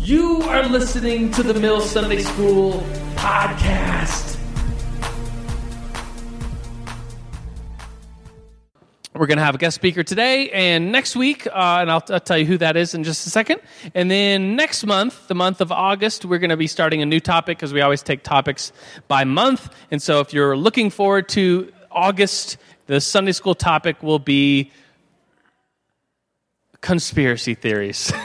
You are listening to the Mill Sunday School podcast. We're going to have a guest speaker today and next week, uh, and I'll, I'll, tell you who that is in just a second. And then next month, the month of August, we're going to be starting a new topic because we always take topics by month. And so if you're looking forward to August, the Sunday school topic will be conspiracy theories.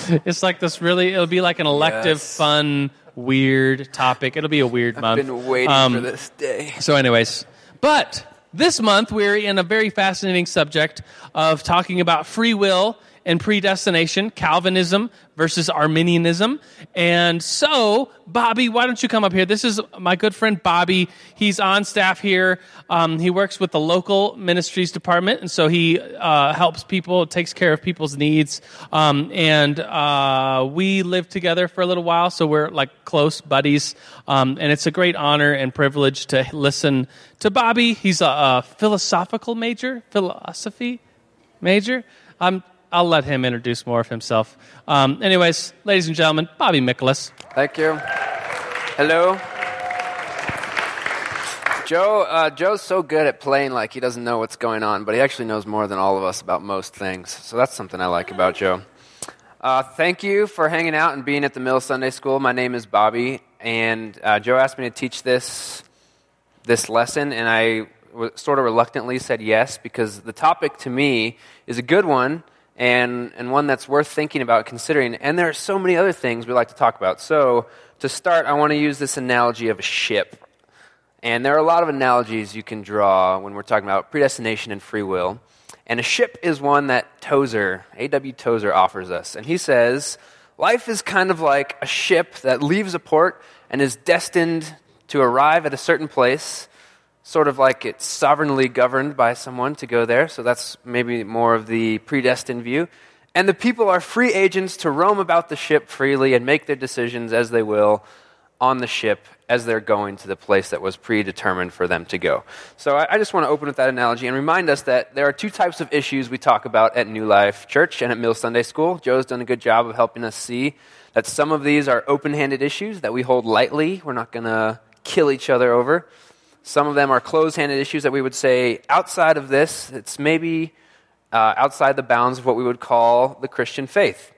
it's like this really, it'll be like an elective, yes. fun, weird topic. It'll be a weird I've month. I've been waiting um, for this day. So, anyways, but this month, we're in a very fascinating subject of talking about free will and predestination, Calvinism versus Arminianism. And so, Bobby, why don't you come up here? This is my good friend Bobby. He's on staff here. Um, he works with the local ministries department, and so he uh, helps people, takes care of people's needs. Um, and uh, we lived together for a little while, so we're like close buddies. Um, and it's a great honor and privilege to listen to Bobby. He's a, a philosophical major, philosophy major. I'm I'll let him introduce more of himself. Um, anyways, ladies and gentlemen, Bobby Michaelis. Thank you. Hello. Joe, uh, Joe's so good at playing like he doesn't know what's going on, but he actually knows more than all of us about most things. So that's something I like about Joe. Uh, thank you for hanging out and being at the Mill Sunday School. My name is Bobby, and uh, Joe asked me to teach this this lesson, and I w- sort of reluctantly said yes because the topic to me is a good one and, and one that's worth thinking about, considering. And there are so many other things we like to talk about. So, to start, I want to use this analogy of a ship. And there are a lot of analogies you can draw when we're talking about predestination and free will. And a ship is one that Tozer, A.W. Tozer, offers us. And he says, Life is kind of like a ship that leaves a port and is destined to arrive at a certain place sort of like it's sovereignly governed by someone to go there. So that's maybe more of the predestined view. And the people are free agents to roam about the ship freely and make their decisions as they will on the ship as they're going to the place that was predetermined for them to go. So I, I just want to open with that analogy and remind us that there are two types of issues we talk about at New Life Church and at Mill Sunday School. Joe's done a good job of helping us see that some of these are open handed issues that we hold lightly. We're not going to kill each other over. Some of them are closed handed issues that we would say outside of this, it's maybe uh, outside the bounds of what we would call the Christian faith.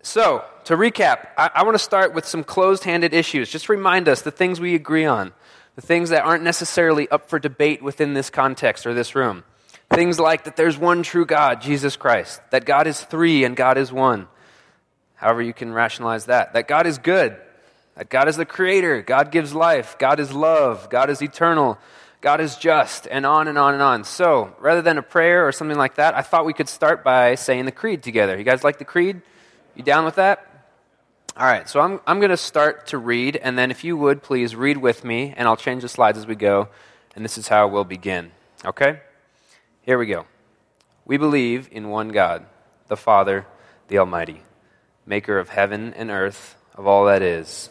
So, to recap, I, I want to start with some closed handed issues. Just remind us the things we agree on, the things that aren't necessarily up for debate within this context or this room. Things like that there's one true God, Jesus Christ, that God is three and God is one. However, you can rationalize that. That God is good, that God is the creator, God gives life, God is love, God is eternal, God is just, and on and on and on. So, rather than a prayer or something like that, I thought we could start by saying the creed together. You guys like the creed? You down with that? All right, so I'm, I'm going to start to read, and then if you would, please read with me, and I'll change the slides as we go, and this is how we'll begin. Okay? Here we go. We believe in one God, the Father, the Almighty, maker of heaven and earth, of all that is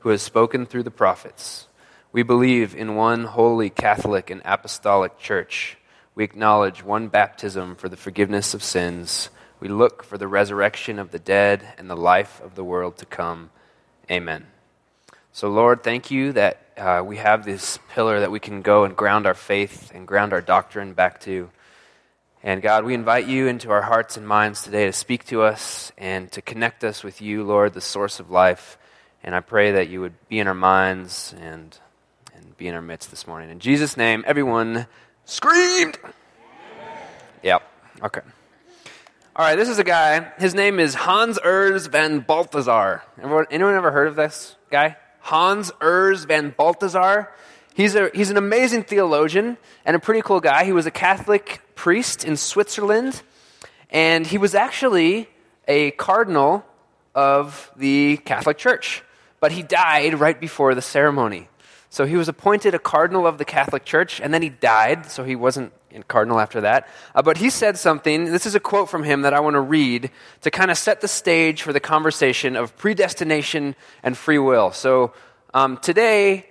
who has spoken through the prophets. We believe in one holy Catholic and apostolic church. We acknowledge one baptism for the forgiveness of sins. We look for the resurrection of the dead and the life of the world to come. Amen. So, Lord, thank you that uh, we have this pillar that we can go and ground our faith and ground our doctrine back to. And God, we invite you into our hearts and minds today to speak to us and to connect us with you, Lord, the source of life And I pray that you would be in our minds and, and be in our midst this morning. In Jesus' name, everyone screamed. Yep. Okay. All right, this is a guy. His name is Hans Urs von Balthasar. Everyone, anyone ever heard of this guy? Hans Urs von Balthasar. He's, a, he's an amazing theologian and a pretty cool guy. He was a Catholic priest in Switzerland, and he was actually a cardinal of the Catholic Church. But he died right before the ceremony. So he was appointed a cardinal of the Catholic Church, and then he died, so he wasn't in cardinal after that. Uh, but he said something, this is a quote from him that I want to read to kind of set the stage for the conversation of predestination and free will. So um, today,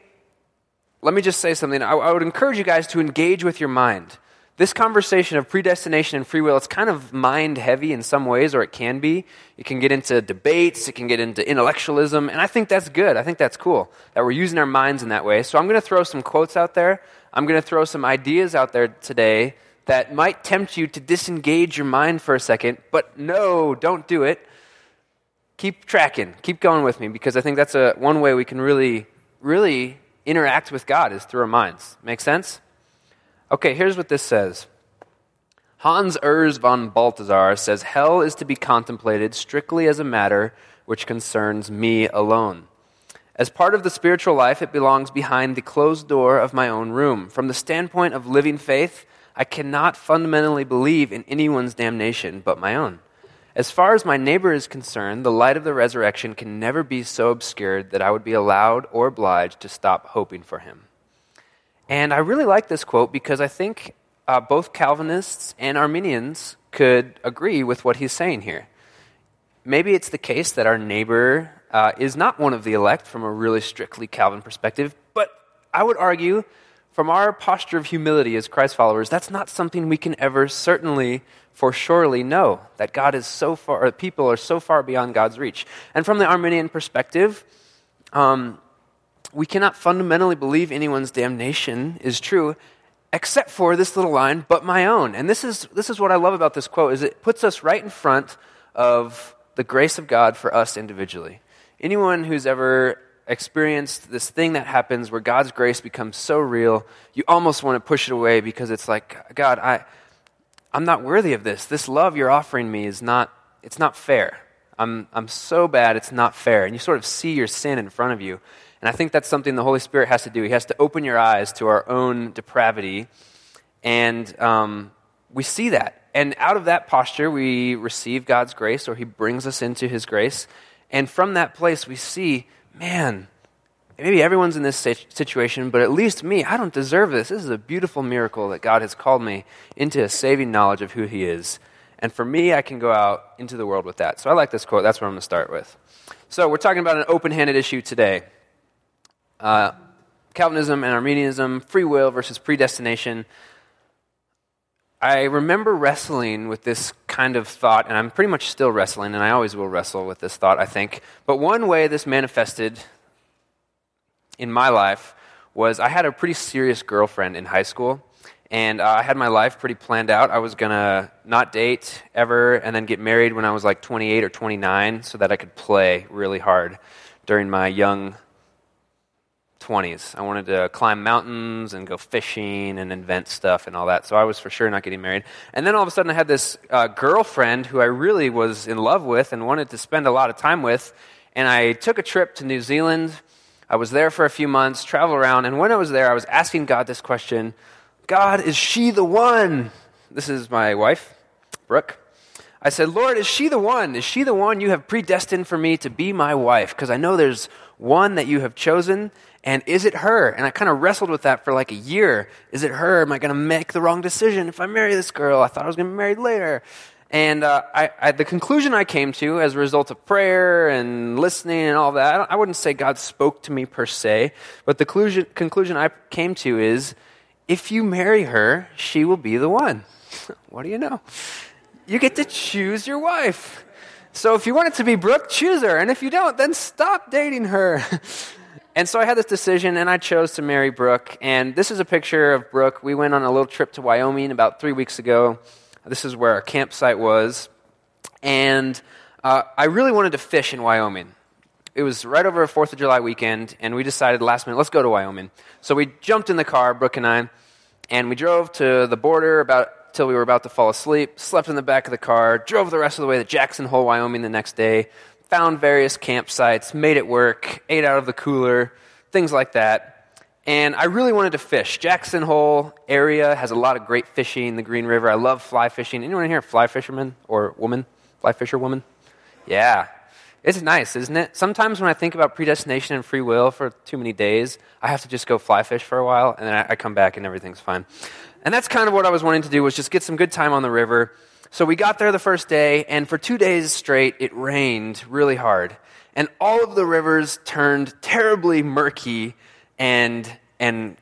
let me just say something. I, I would encourage you guys to engage with your mind this conversation of predestination and free will, it's kind of mind heavy in some ways, or it can be. It can get into debates, it can get into intellectualism, and I think that's good. I think that's cool that we're using our minds in that way. So I'm going to throw some quotes out there. I'm going to throw some ideas out there today that might tempt you to disengage your mind for a second, but no, don't do it. Keep tracking, keep going with me, because I think that's a, one way we can really, really interact with God is through our minds. Make sense? Okay, here's what this says. Hans Urs von Balthasar says hell is to be contemplated strictly as a matter which concerns me alone. As part of the spiritual life, it belongs behind the closed door of my own room. From the standpoint of living faith, I cannot fundamentally believe in anyone's damnation but my own. As far as my neighbor is concerned, the light of the resurrection can never be so obscured that I would be allowed or obliged to stop hoping for him. And I really like this quote because I think uh, both Calvinists and Arminians could agree with what he's saying here. Maybe it's the case that our neighbor uh, is not one of the elect from a really strictly Calvin perspective, but I would argue from our posture of humility as Christ followers, that's not something we can ever certainly for surely know that God is so far, people are so far beyond God's reach. And from the Arminian perspective, um, we cannot fundamentally believe anyone's damnation is true except for this little line but my own. And this is this is what i love about this quote is it puts us right in front of the grace of god for us individually. Anyone who's ever experienced this thing that happens where god's grace becomes so real you almost want to push it away because it's like god i i'm not worthy of this. This love you're offering me is not it's not fair. I'm i'm so bad it's not fair. And you sort of see your sin in front of you and I think that's something the Holy Spirit has to do. He has to open your eyes to our own depravity. And um, we see that. And out of that posture, we receive God's grace, or He brings us into His grace. And from that place, we see, man, maybe everyone's in this situation, but at least me, I don't deserve this. This is a beautiful miracle that God has called me into a saving knowledge of who He is. And for me, I can go out into the world with that. So I like this quote. That's what I'm going to start with. So we're talking about an open handed issue today uh, Calvinism and Arminianism, free will versus predestination. I remember wrestling with this kind of thought, and I'm pretty much still wrestling, and I always will wrestle with this thought, I think. But one way this manifested in my life was I had a pretty serious girlfriend in high school, and uh, I had my life pretty planned out. I was going to not date ever and then get married when I was like 28 or 29 so that I could play really hard during my young 20s. I wanted to climb mountains and go fishing and invent stuff and all that. So I was for sure not getting married. And then all of a sudden I had this uh, girlfriend who I really was in love with and wanted to spend a lot of time with. And I took a trip to New Zealand. I was there for a few months, traveled around. And when I was there, I was asking God this question God, is she the one? This is my wife, Brooke. I said, Lord, is she the one? Is she the one you have predestined for me to be my wife? Because I know there's one that you have chosen, and is it her? And I kind of wrestled with that for like a year. Is it her? Am I going to make the wrong decision if I marry this girl? I thought I was going to be married later. And uh, I, I, the conclusion I came to as a result of prayer and listening and all that, I, I wouldn't say God spoke to me per se, but the conclusion, conclusion I came to is if you marry her, she will be the one. what do you know? You get to choose your wife. So if you want it to be Brooke, choose her. And if you don't, then stop dating her. and so I had this decision, and I chose to marry Brooke. And this is a picture of Brooke. We went on a little trip to Wyoming about three weeks ago. This is where our campsite was. And uh, I really wanted to fish in Wyoming. it was right over a Fourth of July weekend, and we decided last minute, let's go to Wyoming. So we jumped in the car, Brooke and I, and we drove to the border about till we were about to fall asleep. Slept in the back of the car, drove the rest of the way to Jackson Hole, Wyoming, the next day. Found various campsites, made it work, ate out of the cooler, things like that. And I really wanted to fish. Jackson Hole area has a lot of great fishing, the Green River. I love fly fishing. Anyone here fly fisherman or woman? Fly fisher woman? Yeah. It's nice, isn't it? Sometimes when I think about predestination and free will for too many days, I have to just go fly fish for a while, and then I, I come back and everything's fine. And that's kind of what I was wanting to do was just get some good time on the river. So we got there the first day, and for two days straight, it rained really hard. And all of the rivers turned terribly murky and, and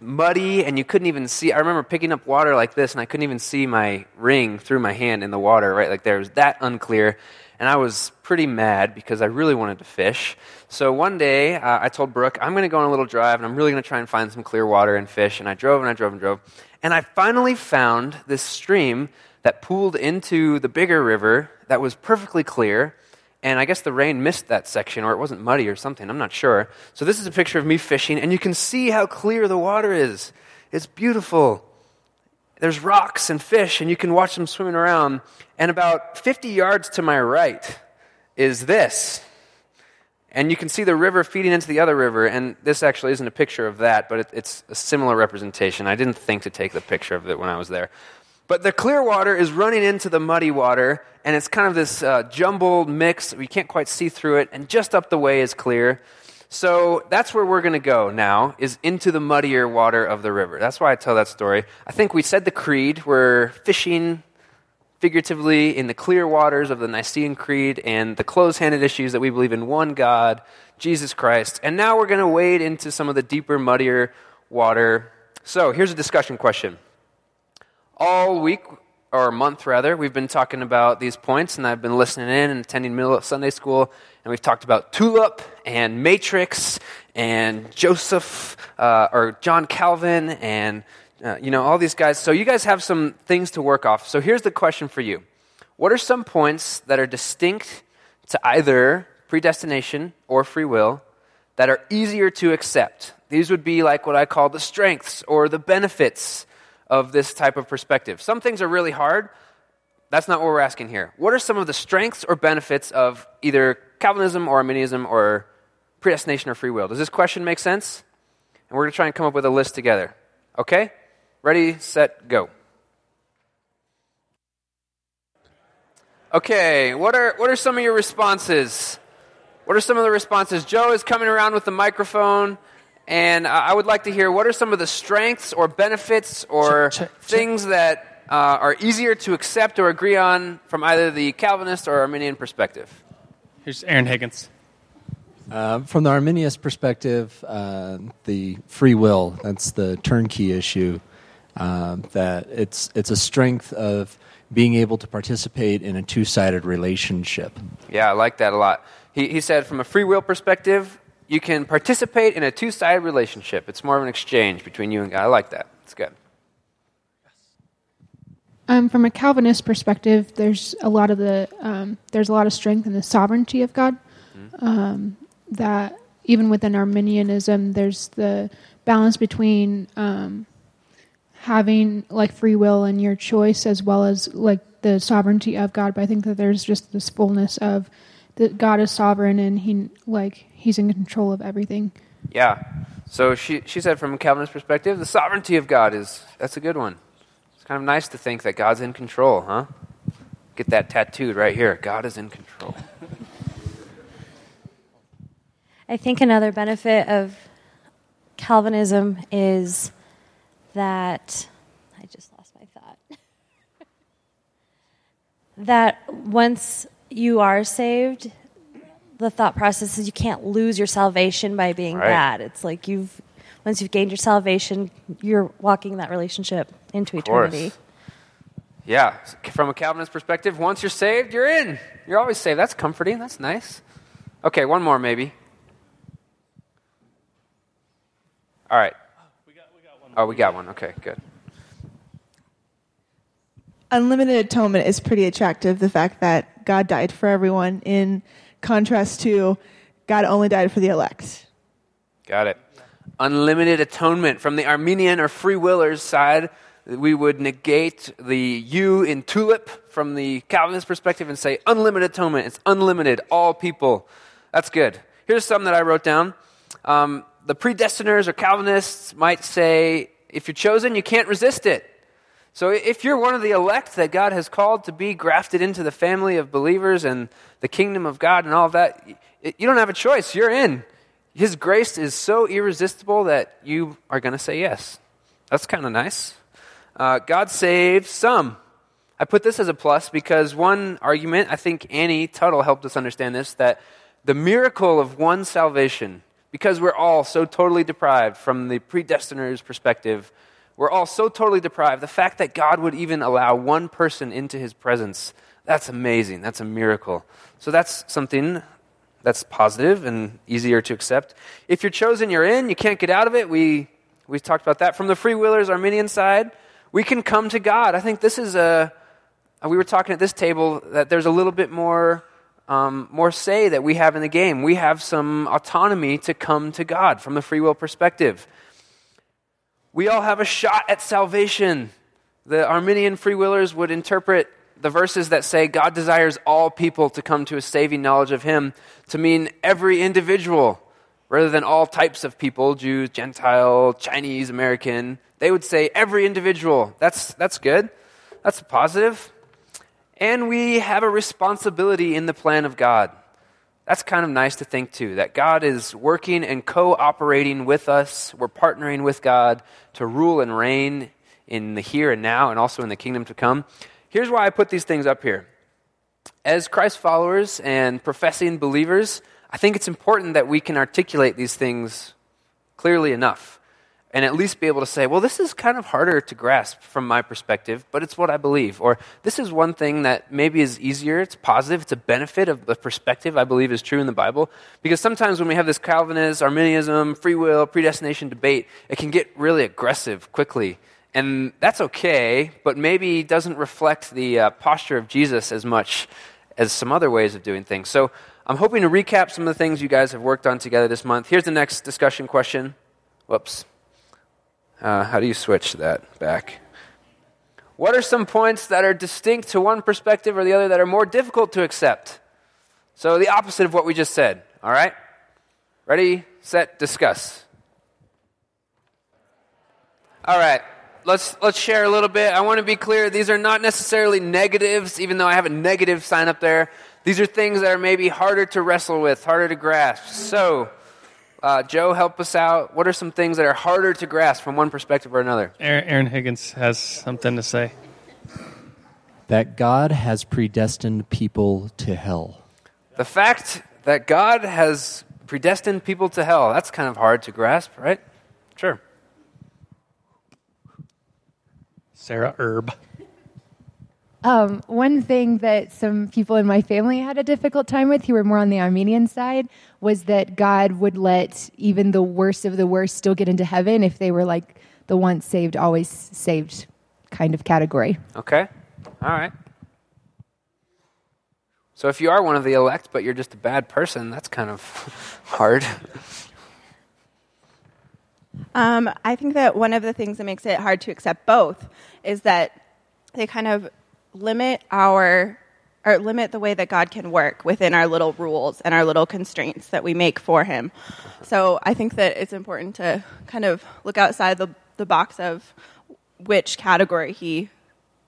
muddy, and you couldn't even see. I remember picking up water like this, and I couldn't even see my ring through my hand in the water, right? Like there. Was that unclear and I was pretty mad because I really wanted to fish. So one day, uh, I told Brooke, I'm going to go on a little drive, and I'm really going to try and find some clear water and fish. And I drove and I drove and drove. And I finally found this stream that pooled into the bigger river that was perfectly clear. And I guess the rain missed that section, or it wasn't muddy or something. I'm not sure. So this is a picture of me fishing, and you can see how clear the water is. It's beautiful there's rocks and fish, and you can watch them swimming around. And about 50 yards to my right is this. And you can see the river feeding into the other river. And this actually isn't a picture of that, but it, it's a similar representation. I didn't think to take the picture of it when I was there. But the clear water is running into the muddy water, and it's kind of this uh, jumbled mix. We can't quite see through it, and just up the way is clear. So that's where we're going to go now, is into the muddier water of the river. That's why I tell that story. I think we said the creed. We're fishing figuratively in the clear waters of the Nicene Creed and the close handed issues that we believe in one God, Jesus Christ. And now we're going to wade into some of the deeper, muddier water. So here's a discussion question. All week, or month rather, we've been talking about these points, and I've been listening in and attending middle Sunday school, and we've talked about tulip and matrix and Joseph uh, or John Calvin and uh, you know all these guys. So you guys have some things to work off. So here's the question for you: What are some points that are distinct to either predestination or free will that are easier to accept? These would be like what I call the strengths or the benefits of this type of perspective. Some things are really hard. That's not what we're asking here. What are some of the strengths or benefits of either Calvinism or Arminianism or predestination or free will? Does this question make sense? And we're going to try and come up with a list together. Okay? Ready, set, go. Okay, what are, what are some of your responses? What are some of the responses? Joe is coming around with the microphone. And I would like to hear what are some of the strengths or benefits or check, check, things check. that uh, are easier to accept or agree on from either the Calvinist or Arminian perspective. Here's Aaron Higgins. Uh, from the Arminian perspective, uh, the free will, that's the turnkey issue, uh, that it's, it's a strength of being able to participate in a two sided relationship. Yeah, I like that a lot. He, he said, from a free will perspective, you can participate in a two sided relationship. It's more of an exchange between you and God. I like that. It's good. Um, from a Calvinist perspective, there's a lot of the um, there's a lot of strength in the sovereignty of God. Mm-hmm. Um, that even within Arminianism, there's the balance between um, having like free will and your choice, as well as like the sovereignty of God. But I think that there's just this fullness of that God is sovereign and He like he's in control of everything. Yeah. So she, she said from a Calvinist perspective, the sovereignty of God is, that's a good one. It's kind of nice to think that God's in control, huh? Get that tattooed right here. God is in control. I think another benefit of Calvinism is that I just lost my thought. that once you are saved, the thought process is you can't lose your salvation by being right. bad. It's like you've once you've gained your salvation, you're walking that relationship into eternity. Yeah, from a Calvinist perspective, once you're saved, you're in. You're always saved. That's comforting. That's nice. Okay, one more maybe. All right. We got, we got one. Oh, we got one. Okay, good. Unlimited atonement is pretty attractive. The fact that God died for everyone in contrast to God only died for the elect. Got it. Unlimited atonement. From the Arminian or free willers side, we would negate the you in tulip from the Calvinist perspective and say unlimited atonement. It's unlimited, all people. That's good. Here's some that I wrote down. Um, the predestiners or Calvinists might say if you're chosen, you can't resist it. So if you're one of the elect that God has called to be grafted into the family of believers and the kingdom of God and all of that, you don't have a choice. You're in. His grace is so irresistible that you are going to say yes. That's kind of nice. Uh, God saves some. I put this as a plus because one argument, I think Annie Tuttle helped us understand this, that the miracle of one salvation, because we're all so totally deprived from the predestiner's perspective, we're all so totally deprived. The fact that God would even allow one person into his presence, that's amazing. That's a miracle. So that's something that's positive and easier to accept. If you're chosen, you're in. You can't get out of it. We, we talked about that. From the free willers, Arminian side, we can come to God. I think this is a, we were talking at this table that there's a little bit more, um, more say that we have in the game. We have some autonomy to come to God from the free will perspective. We all have a shot at salvation. The Arminian free willers would interpret the verses that say God desires all people to come to a saving knowledge of Him to mean every individual rather than all types of people Jews, Gentile, Chinese, American. They would say every individual. That's, that's good. That's positive. And we have a responsibility in the plan of God. That's kind of nice to think too, that God is working and cooperating with us. We're partnering with God to rule and reign in the here and now and also in the kingdom to come. Here's why I put these things up here. As Christ followers and professing believers, I think it's important that we can articulate these things clearly enough and at least be able to say, well, this is kind of harder to grasp from my perspective, but it's what I believe. Or this is one thing that maybe is easier, it's positive, it's a benefit of the perspective I believe is true in the Bible. Because sometimes when we have this Calvinist, Arminianism, free will, predestination debate, it can get really aggressive quickly. And that's okay, but maybe doesn't reflect the uh, posture of Jesus as much as some other ways of doing things. So I'm hoping to recap some of the things you guys have worked on together this month. Here's the next discussion question. Whoops. Uh, how do you switch that back? What are some points that are distinct to one perspective or the other that are more difficult to accept? So, the opposite of what we just said, all right? Ready, set, discuss. All right, let's, let's share a little bit. I want to be clear these are not necessarily negatives, even though I have a negative sign up there. These are things that are maybe harder to wrestle with, harder to grasp. So, uh, Joe, help us out. What are some things that are harder to grasp from one perspective or another? Aaron Higgins has something to say. That God has predestined people to hell. The fact that God has predestined people to hell, that's kind of hard to grasp, right? Sure. Sarah Erb. Um, one thing that some people in my family had a difficult time with, who were more on the Arminian side, was that God would let even the worst of the worst still get into heaven if they were like the once saved, always saved kind of category. Okay. All right. So if you are one of the elect, but you're just a bad person, that's kind of hard. Um, I think that one of the things that makes it hard to accept both is that they kind of limit our or limit the way that God can work within our little rules and our little constraints that we make for Him. So I think that it's important to kind of look outside the, the box of which category He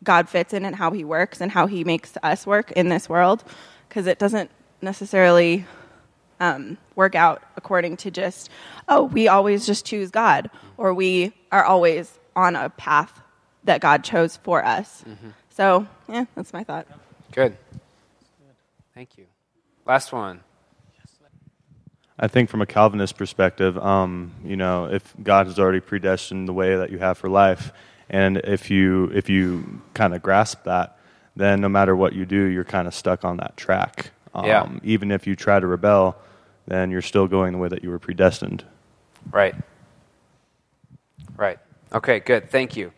God fits in and how He works and how He makes us work in this world, because it doesn't necessarily um, work out according to just oh we always just choose God or we are always on a path that God chose for us. Mm-hmm. So, yeah, that's my thought. Good. Thank you. Last one. I think from a Calvinist perspective, um, you know, if God has already predestined the way that you have for life, and if you if you kind of grasp that, then no matter what you do, you're kind of stuck on that track. Um, yeah. Even if you try to rebel, then you're still going the way that you were predestined. Right. Right. Okay. Good. Thank you.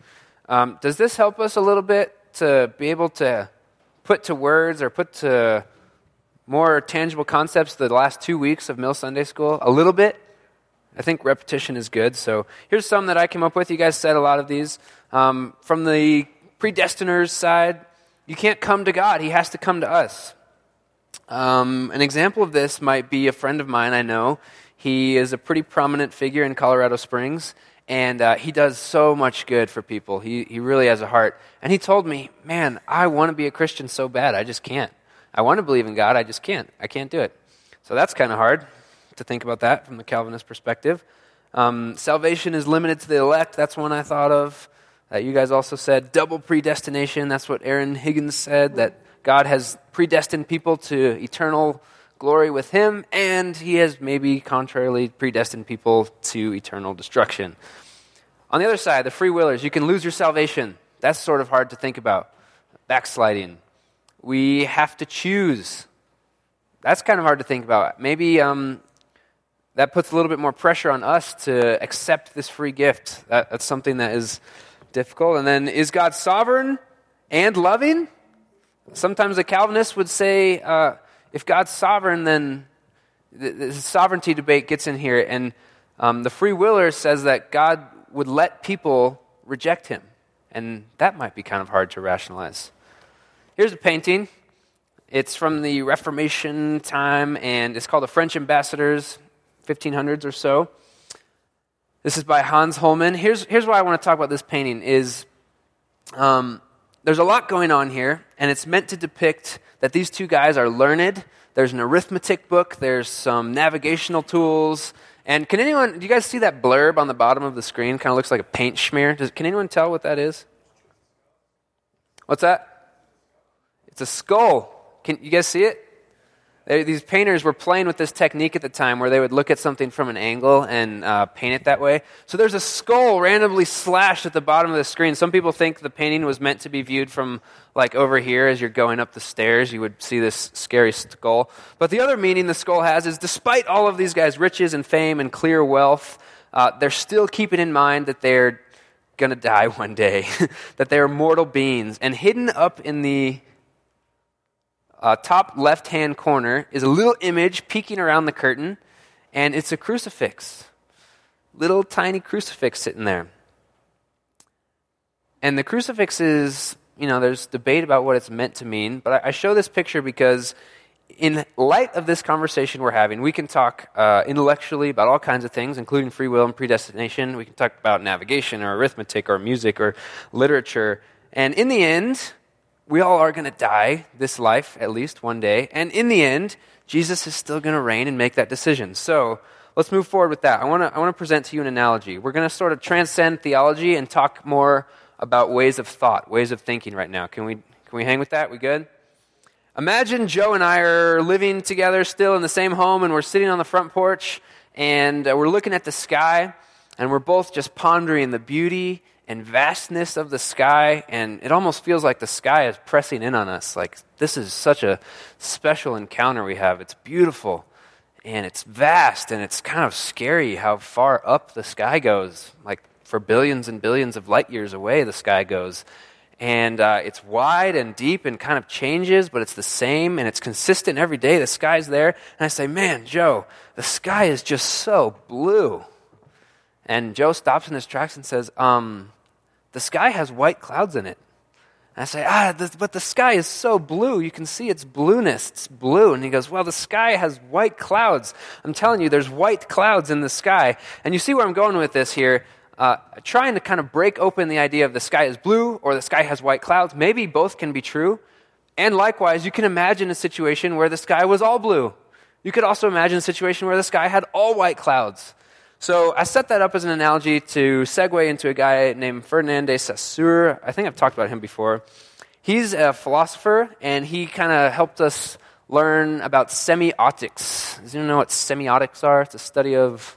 Um, does this help us a little bit to be able to put to words or put to more tangible concepts the last two weeks of Mill Sunday School? A little bit. I think repetition is good. So here's some that I came up with. You guys said a lot of these. Um, from the predestiners side, you can't come to God, He has to come to us. Um, an example of this might be a friend of mine I know. He is a pretty prominent figure in Colorado Springs, and uh, he does so much good for people. He, he really has a heart. And he told me, Man, I want to be a Christian so bad, I just can't. I want to believe in God, I just can't. I can't do it. So that's kind of hard to think about that from the Calvinist perspective. Um, salvation is limited to the elect. That's one I thought of. Uh, you guys also said double predestination. That's what Aaron Higgins said, that God has predestined people to eternal glory with Him, and He has maybe contrarily predestined people to eternal destruction. On the other side, the free willers, you can lose your salvation. That's sort of hard to think about. Backsliding. We have to choose. That's kind of hard to think about. Maybe um, that puts a little bit more pressure on us to accept this free gift. That, that's something that is difficult. And then, is God sovereign and loving? Sometimes a Calvinist would say, uh, if God's sovereign, then the, sovereignty debate gets in here. And um, the free willer says that God would let people reject him. And that might be kind of hard to rationalize. Here's a painting. It's from the Reformation time, and it's called The French Ambassadors. 1500s or so. This is by Hans Holbein. Here's, here's why I want to talk about this painting is um, there's a lot going on here, and it's meant to depict that these two guys are learned. There's an arithmetic book, there's some navigational tools, and can anyone, do you guys see that blurb on the bottom of the screen? Kind of looks like a paint smear. Does, can anyone tell what that is? What's that? It's a skull. Can you guys see it? These painters were playing with this technique at the time where they would look at something from an angle and uh, paint it that way. So there's a skull randomly slashed at the bottom of the screen. Some people think the painting was meant to be viewed from like over here as you're going up the stairs. You would see this scary skull. But the other meaning the skull has is despite all of these guys' riches and fame and clear wealth, uh, they're still keeping in mind that they're going to die one day, that they are mortal beings. And hidden up in the uh, top left hand corner is a little image peeking around the curtain, and it's a crucifix. Little tiny crucifix sitting there. And the crucifix is, you know, there's debate about what it's meant to mean, but I, show this picture because, in light of this conversation we're having, we can talk uh, intellectually about all kinds of things, including free will and predestination. We can talk about navigation or arithmetic or music or literature. And in the end, we all are going to die this life, at least one day. And in the end, Jesus is still going to reign and make that decision. So let's move forward with that. I want to I wanna present to you an analogy. We're going to sort of transcend theology and talk more about ways of thought, ways of thinking right now. Can we, can we hang with that? We good? Imagine Joe and I are living together still in the same home, and we're sitting on the front porch, and uh, we're looking at the sky, and we're both just pondering the beauty and vastness of the sky, and it almost feels like the sky is pressing in on us. Like, this is such a special encounter we have. It's beautiful, and it's vast, and it's kind of scary how far up the sky goes. Like, for billions and billions of light years away, the sky goes. And uh, it's wide and deep and kind of changes, but it's the same and it's consistent every day. The sky's there. And I say, Man, Joe, the sky is just so blue. And Joe stops in his tracks and says, um, The sky has white clouds in it. And I say, Ah, but the sky is so blue. You can see its blueness. It's blue. And he goes, Well, the sky has white clouds. I'm telling you, there's white clouds in the sky. And you see where I'm going with this here. Uh, trying to kind of break open the idea of the sky is blue or the sky has white clouds. Maybe both can be true. And likewise, you can imagine a situation where the sky was all blue. You could also imagine a situation where the sky had all white clouds. So I set that up as an analogy to segue into a guy named Ferdinand de Saussure. I think I've talked about him before. He's a philosopher, and he kind of helped us learn about semiotics. Does anyone know what semiotics are? It's a study of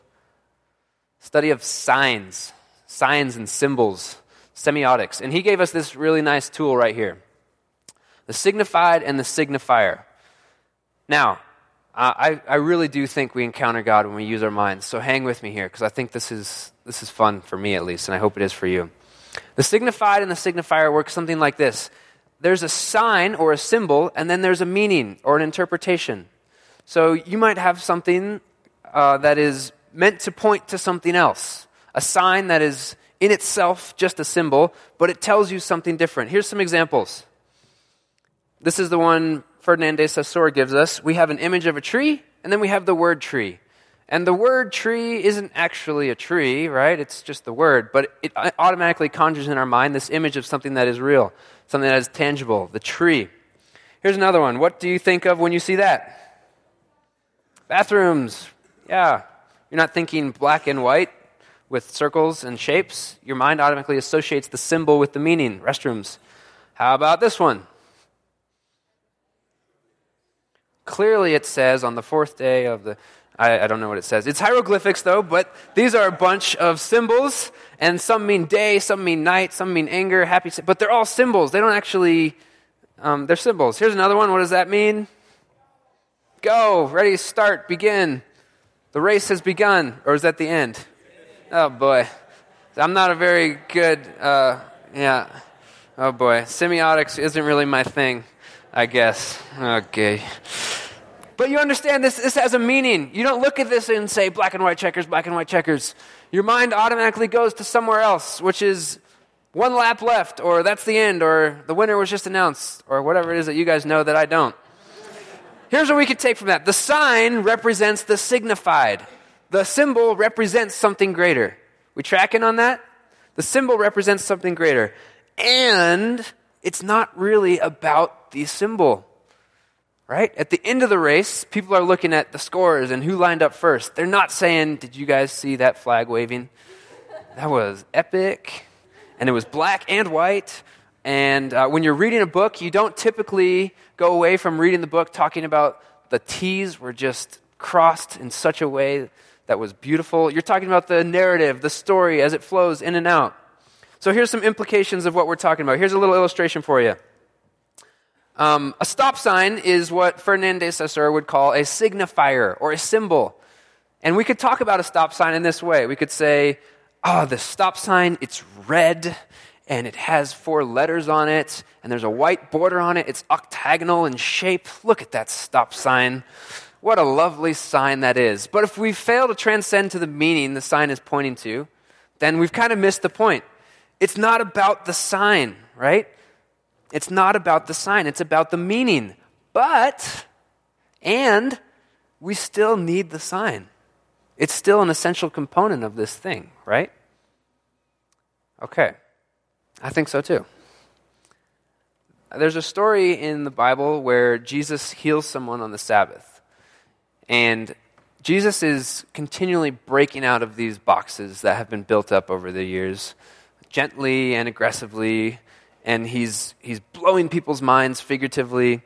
study of signs, signs and symbols, semiotics. And he gave us this really nice tool right here. The signified and the signifier. Now, uh, I, I really do think we encounter God when we use our minds. So hang with me here because I think this is, this is fun for me at least, and I hope it is for you. The signified and the signifier work something like this there's a sign or a symbol, and then there's a meaning or an interpretation. So you might have something uh, that is meant to point to something else, a sign that is in itself just a symbol, but it tells you something different. Here's some examples. This is the one Ferdinand de Saussure gives us. We have an image of a tree, and then we have the word tree. And the word tree isn't actually a tree, right? It's just the word, but it automatically conjures in our mind this image of something that is real, something that is tangible, the tree. Here's another one. What do you think of when you see that? Bathrooms. Yeah. You're not thinking black and white with circles and shapes. Your mind automatically associates the symbol with the meaning. Restrooms. How about this one? Clearly, it says on the fourth day of the I, I, don't know what it says. It's hieroglyphics, though, but these are a bunch of symbols, and some mean day, some mean night, some mean anger, happy, but they're all symbols. They don't actually, um, they're symbols. Here's another one. What does that mean? Go, ready, start, begin. The race has begun, or is that the end? Oh, boy. I'm not a very good, uh, yeah. Oh, boy. Semiotics isn't really my thing, I guess. Okay. But you understand this, this has a meaning. You don't look at this and say black and white checkers, black and white checkers. Your mind automatically goes to somewhere else, which is one lap left, or that's the end, or the winner was just announced, or whatever it is that you guys know that I don't. Here's what we could take from that the sign represents the signified, the symbol represents something greater. We tracking on that? The symbol represents something greater. And it's not really about the symbol right? At the end of the race, people are looking at the scores and who lined up first. They're not saying, Did you guys see that flag waving? That was epic. And it was black and white. And uh, when you're reading a book, you don't typically go away from reading the book talking about the T's were just crossed in such a way that was beautiful. You're talking about the narrative, the story as it flows in and out. So here's some implications of what we're talking about. Here's a little illustration for you. Um, a stop sign is what Ferdinand de Saussure would call a signifier or a symbol. And we could talk about a stop sign in this way. We could say, oh, the stop sign, it's red and it has four letters on it and there's a white border on it. It's octagonal in shape. Look at that stop sign. What a lovely sign that is. But if we fail to transcend to the meaning the sign is pointing to, then we've kind of missed the point. It's not about the sign, right? It's not about the sign, it's about the meaning. But, and, we still need the sign. It's still an essential component of this thing, right? Okay. I think so too. There's a story in the Bible where Jesus heals someone on the Sabbath. And Jesus is continually breaking out of these boxes that have been built up over the years, gently and aggressively, and he's, he's blowing people's minds figuratively,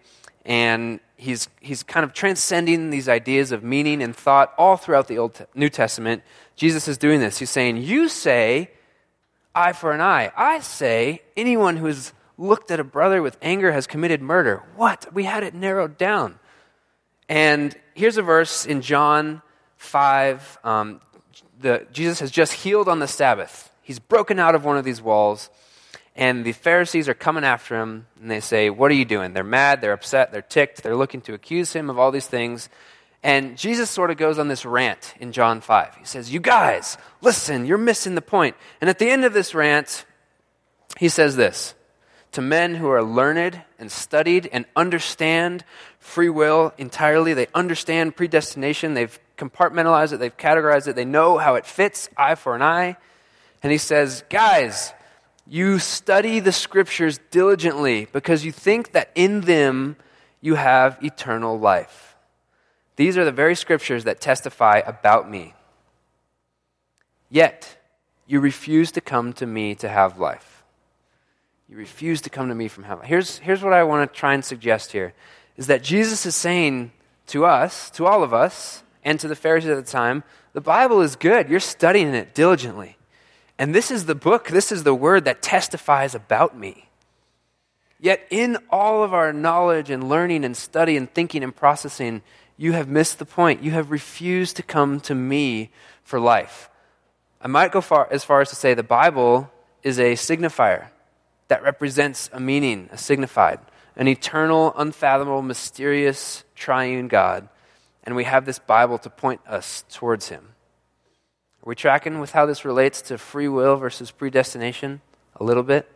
and he's, he's kind of transcending these ideas of meaning and thought all throughout the Old New Testament. Jesus is doing this. He's saying, You say eye for an eye. I say anyone who has looked at a brother with anger has committed murder. What? We had it narrowed down. And here's a verse in John 5. Um, the, Jesus has just healed on the Sabbath. He's broken out of one of these walls and the Pharisees are coming after him, and they say, What are you doing? They're mad, they're upset, they're ticked, they're looking to accuse him of all these things. And Jesus sort of goes on this rant in John 5. He says, You guys, listen, you're missing the point. And at the end of this rant, he says this To men who are learned and studied and understand free will entirely, they understand predestination, they've compartmentalized it, they've categorized it, they know how it fits, eye for an eye. And he says, Guys, you study the scriptures diligently because you think that in them you have eternal life. These are the very scriptures that testify about me. Yet, you refuse to come to me to have life. You refuse to come to me from heaven. Here's, here's what I want to try and suggest here is that Jesus is saying to us, to all of us, and to the Pharisees at the time, the Bible is good. You're studying it diligently. And this is the book, this is the word that testifies about me. Yet, in all of our knowledge and learning and study and thinking and processing, you have missed the point. You have refused to come to me for life. I might go far, as far as to say the Bible is a signifier, that represents a meaning, a signified, an eternal, unfathomable, mysterious, triune God. And we have this Bible to point us towards Him. Are we tracking with how this relates to free will versus predestination? A little bit?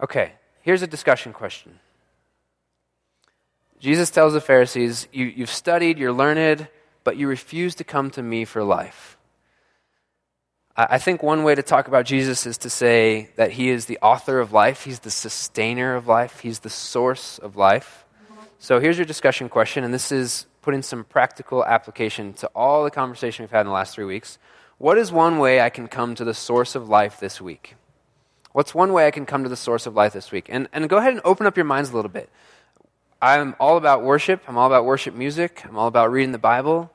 Okay, here's a discussion question. Jesus tells the Pharisees, you, You've studied, you're learned, but you refuse to come to me for life. I think one way to talk about Jesus is to say that he is the author of life, he's the sustainer of life, he's the source of life. So here's your discussion question, and this is putting some practical application to all the conversation we've had in the last three weeks. What is one way I can come to the source of life this week? What's one way I can come to the source of life this week? And, and go ahead and open up your minds a little bit. I'm all about worship. I'm all about worship music. I'm all about reading the Bible.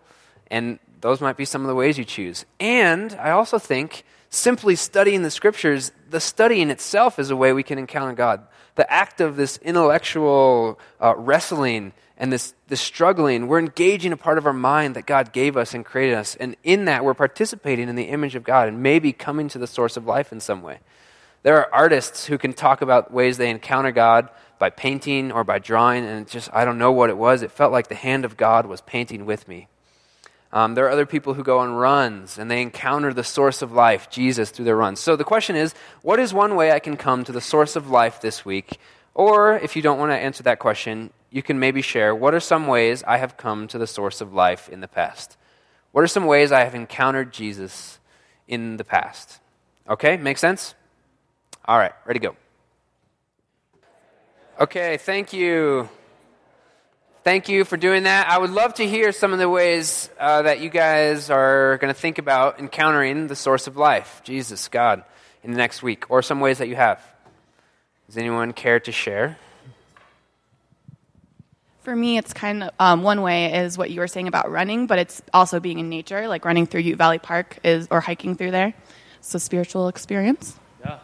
And those might be some of the ways you choose. And I also think simply studying the scriptures, the studying itself is a way we can encounter God. The act of this intellectual uh, wrestling and this, this struggling, we're engaging a part of our mind that God gave us and created us. And in that, we're participating in the image of God and maybe coming to the source of life in some way. There are artists who can talk about ways they encounter God by painting or by drawing, and just, I don't know what it was. It felt like the hand of God was painting with me. Um, there are other people who go on runs and they encounter the source of life, Jesus, through their runs. So the question is what is one way I can come to the source of life this week? Or if you don't want to answer that question, you can maybe share what are some ways I have come to the source of life in the past? What are some ways I have encountered Jesus in the past? Okay, make sense? All right, ready to go. Okay, thank you. Thank you for doing that. I would love to hear some of the ways uh, that you guys are going to think about encountering the source of life, Jesus, God, in the next week, or some ways that you have. Does anyone care to share? For me, it's kind of um, one way is what you were saying about running, but it's also being in nature, like running through Ute Valley Park is, or hiking through there. It's a spiritual experience. Yeah.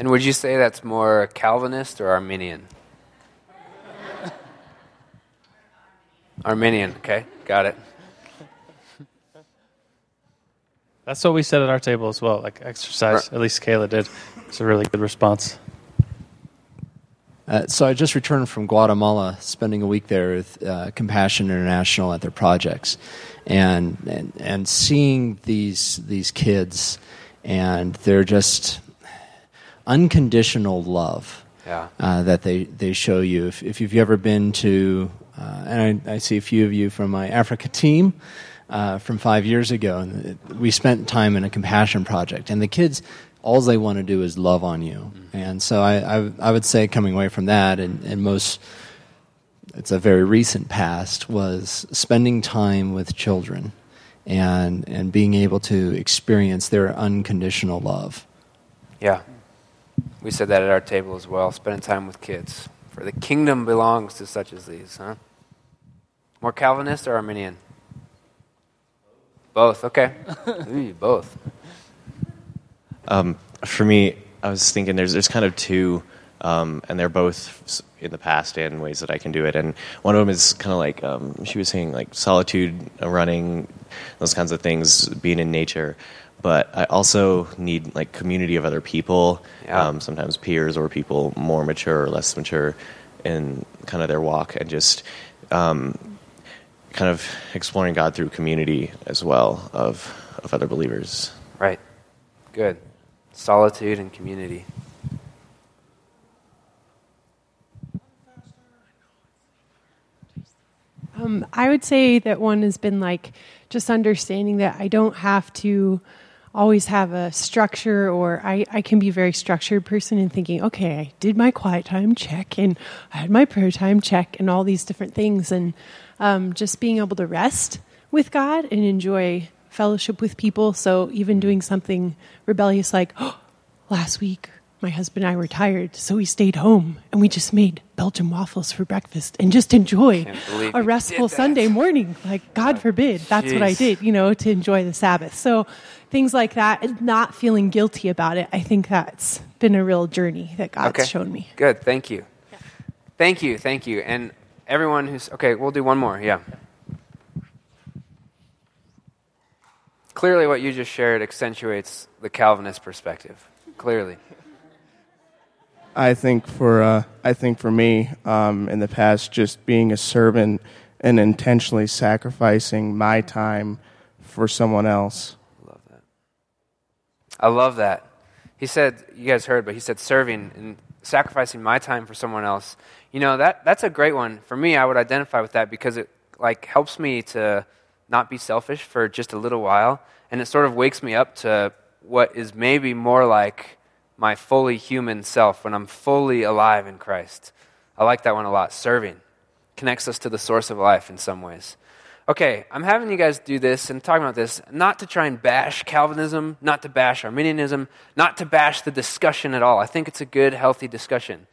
And would you say that's more Calvinist or Arminian? Arminian, okay, got it. That's what we said at our table as well. Like exercise, at least Kayla did. It's a really good response. Uh, so I just returned from Guatemala, spending a week there with uh, Compassion International at their projects, and, and and seeing these these kids, and they're just unconditional love yeah. uh, that they, they show you. If, if you've ever been to uh, and I, I, see a few of you from my Africa team uh, from five years ago. And we spent time in a compassion project, and the kids, all they want to do is love on you. Mm-hmm. And so I, I, I, would say, coming away from that, and, and most, it's a very recent past, was spending time with children and, and being able to experience their unconditional love. Yeah. We said that at our table as well, spending time with kids. For the kingdom belongs to such as these, huh? More Calvinist or Arminian? Both, okay. Ooh, both. Um, for me, I was thinking there's, there's kind of two, um, and they're both in the past and ways that I can do it. And one of them is kind of like um, she was saying, like solitude, uh, running, those kinds of things, being in nature but I also need like community of other people, yeah. um, sometimes peers or people more mature or less mature in kind of their walk, and just um, kind of exploring God through community as well of of other believers. Right. Good. Solitude and community. Um, I would say that one has been like just understanding that I don't have to always have a structure or I, I can be a very structured person and thinking, okay, I did my quiet time check and I had my prayer time check and all these different things. And um, just being able to rest with God and enjoy fellowship with people. So even doing something rebellious like, oh, last week my husband and I were tired, so we stayed home and we just made Belgian waffles for breakfast and just enjoy a restful Sunday morning. Like, God forbid, that's Jeez. what I did, you know, to enjoy the Sabbath. So, things like that, and not feeling guilty about it, I think that's been a real journey that God's okay. shown me. Good. Thank you. Yeah. Thank you. Thank you. And everyone who's, okay, we'll do one more. Yeah. Clearly, what you just shared accentuates the Calvinist perspective. Clearly. I think for uh, I think for me um, in the past, just being a servant and intentionally sacrificing my time for someone else. I love that. I love that. He said, you guys heard, but he said serving and sacrificing my time for someone else. You know that that's a great one for me. I would identify with that because it like helps me to not be selfish for just a little while, and it sort of wakes me up to what is maybe more like my fully human self when I'm fully alive in Christ. I like that one a lot. Serving connects us to the source of life in some ways. Okay, I'm having you guys do this and talking about this not to try and bash Calvinism, not to bash Arminianism, not to bash the discussion at all. I think it's a good, healthy discussion.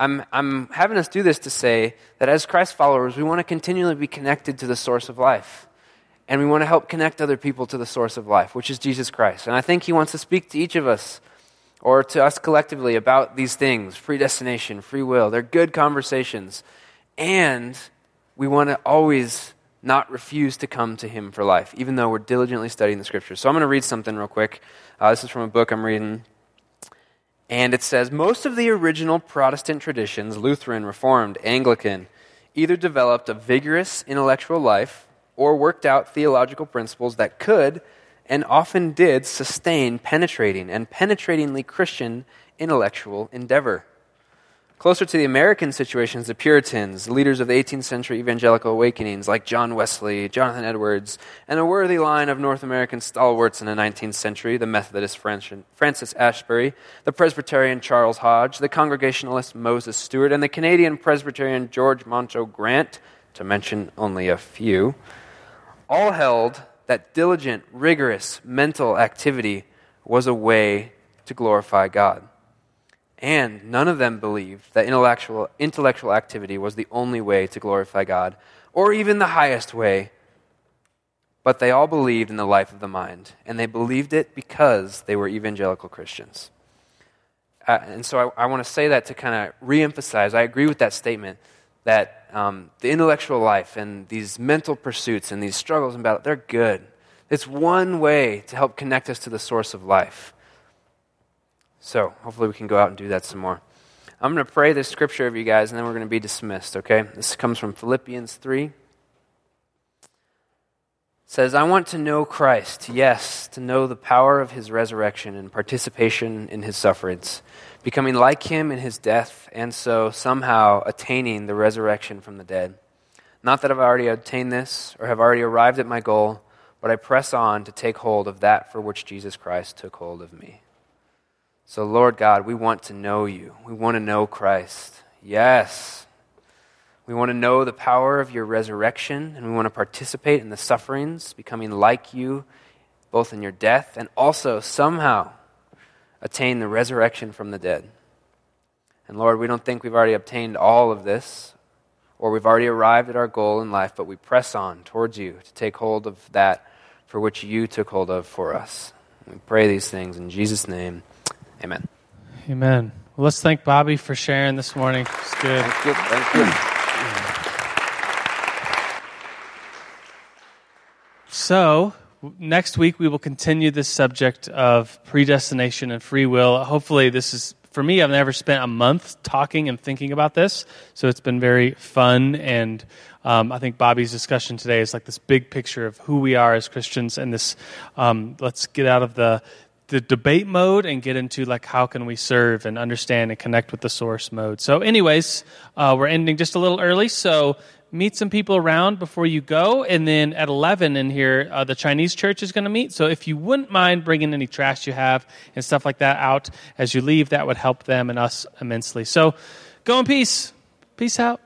I'm, I'm having us do this to say that as Christ followers, we want to continually be connected to the source of life. And we want to help connect other people to the source of life, which is Jesus Christ. And I think He wants to speak to each of us or to us collectively about these things predestination, free will. They're good conversations. And we want to always not refuse to come to Him for life, even though we're diligently studying the Scriptures. So I'm going to read something real quick. Uh, this is from a book I'm reading. And it says most of the original Protestant traditions, Lutheran, Reformed, Anglican, either developed a vigorous intellectual life or worked out theological principles that could and often did sustain penetrating and penetratingly Christian intellectual endeavor. Closer to the American situations, the Puritans, leaders of the 18th century evangelical awakenings like John Wesley, Jonathan Edwards, and a worthy line of North American stalwarts in the 19th century, the Methodist Francis Asbury, the Presbyterian Charles Hodge, the Congregationalist Moses Stuart, and the Canadian Presbyterian George Monro Grant, to mention only a few, all held that diligent, rigorous mental activity was a way to glorify God. And none of them believed that intellectual, intellectual activity was the only way to glorify God, or even the highest way. But they all believed in the life of the mind, and they believed it because they were evangelical Christians. Uh, and so I, I want to say that to kind of reemphasize. I agree with that statement that um, the intellectual life and these mental pursuits and these struggles and battles, they're good. It's one way to help connect us to the source of life. So hopefully we can go out and do that some more. I'm going to pray this scripture of you guys, and then we're going to be dismissed, okay? This comes from Philippians 3. It says, I want to know Christ, yes, to know the power of his resurrection and participation in his sufferings, becoming like him in his death, and so somehow attaining the resurrection from the dead. Not that I've already obtained this or have already arrived at my goal, but I press on to take hold of that for which Jesus Christ took hold of me. So, Lord God, we want to know you. We want to know Christ. Yes. We want to know the power of your resurrection, and we want to participate in the sufferings, becoming like you, both in your death and also somehow attain the resurrection from the dead. And Lord, we don't think we've already obtained all of this or we've already arrived at our goal in life, but we press on towards you to take hold of that for which you took hold of for us. We pray these things in Jesus' name. Amen. Amen. Well, let's thank Bobby for sharing this morning. It's good. Thank you. Thank you. So, next week we will continue this subject of predestination and free will. Hopefully, this is for me. I've never spent a month talking and thinking about this, so it's been very fun. And um, I think Bobby's discussion today is like this big picture of who we are as Christians, and this. Um, let's get out of the the debate mode and get into like how can we serve and understand and connect with the source mode. So, anyways, uh, we're ending just a little early, so meet some people around before you go, and then at eleven in here, uh, the Chinese church is going to meet. So, if you wouldn't mind bringing any trash you have and stuff like that out as you leave, that would help them and us immensely. So, go in peace. Peace out.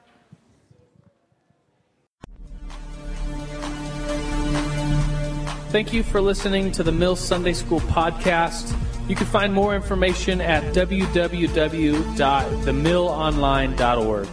Thank you for listening to the Mill Sunday School podcast. You can find more information at www.themillonline.org.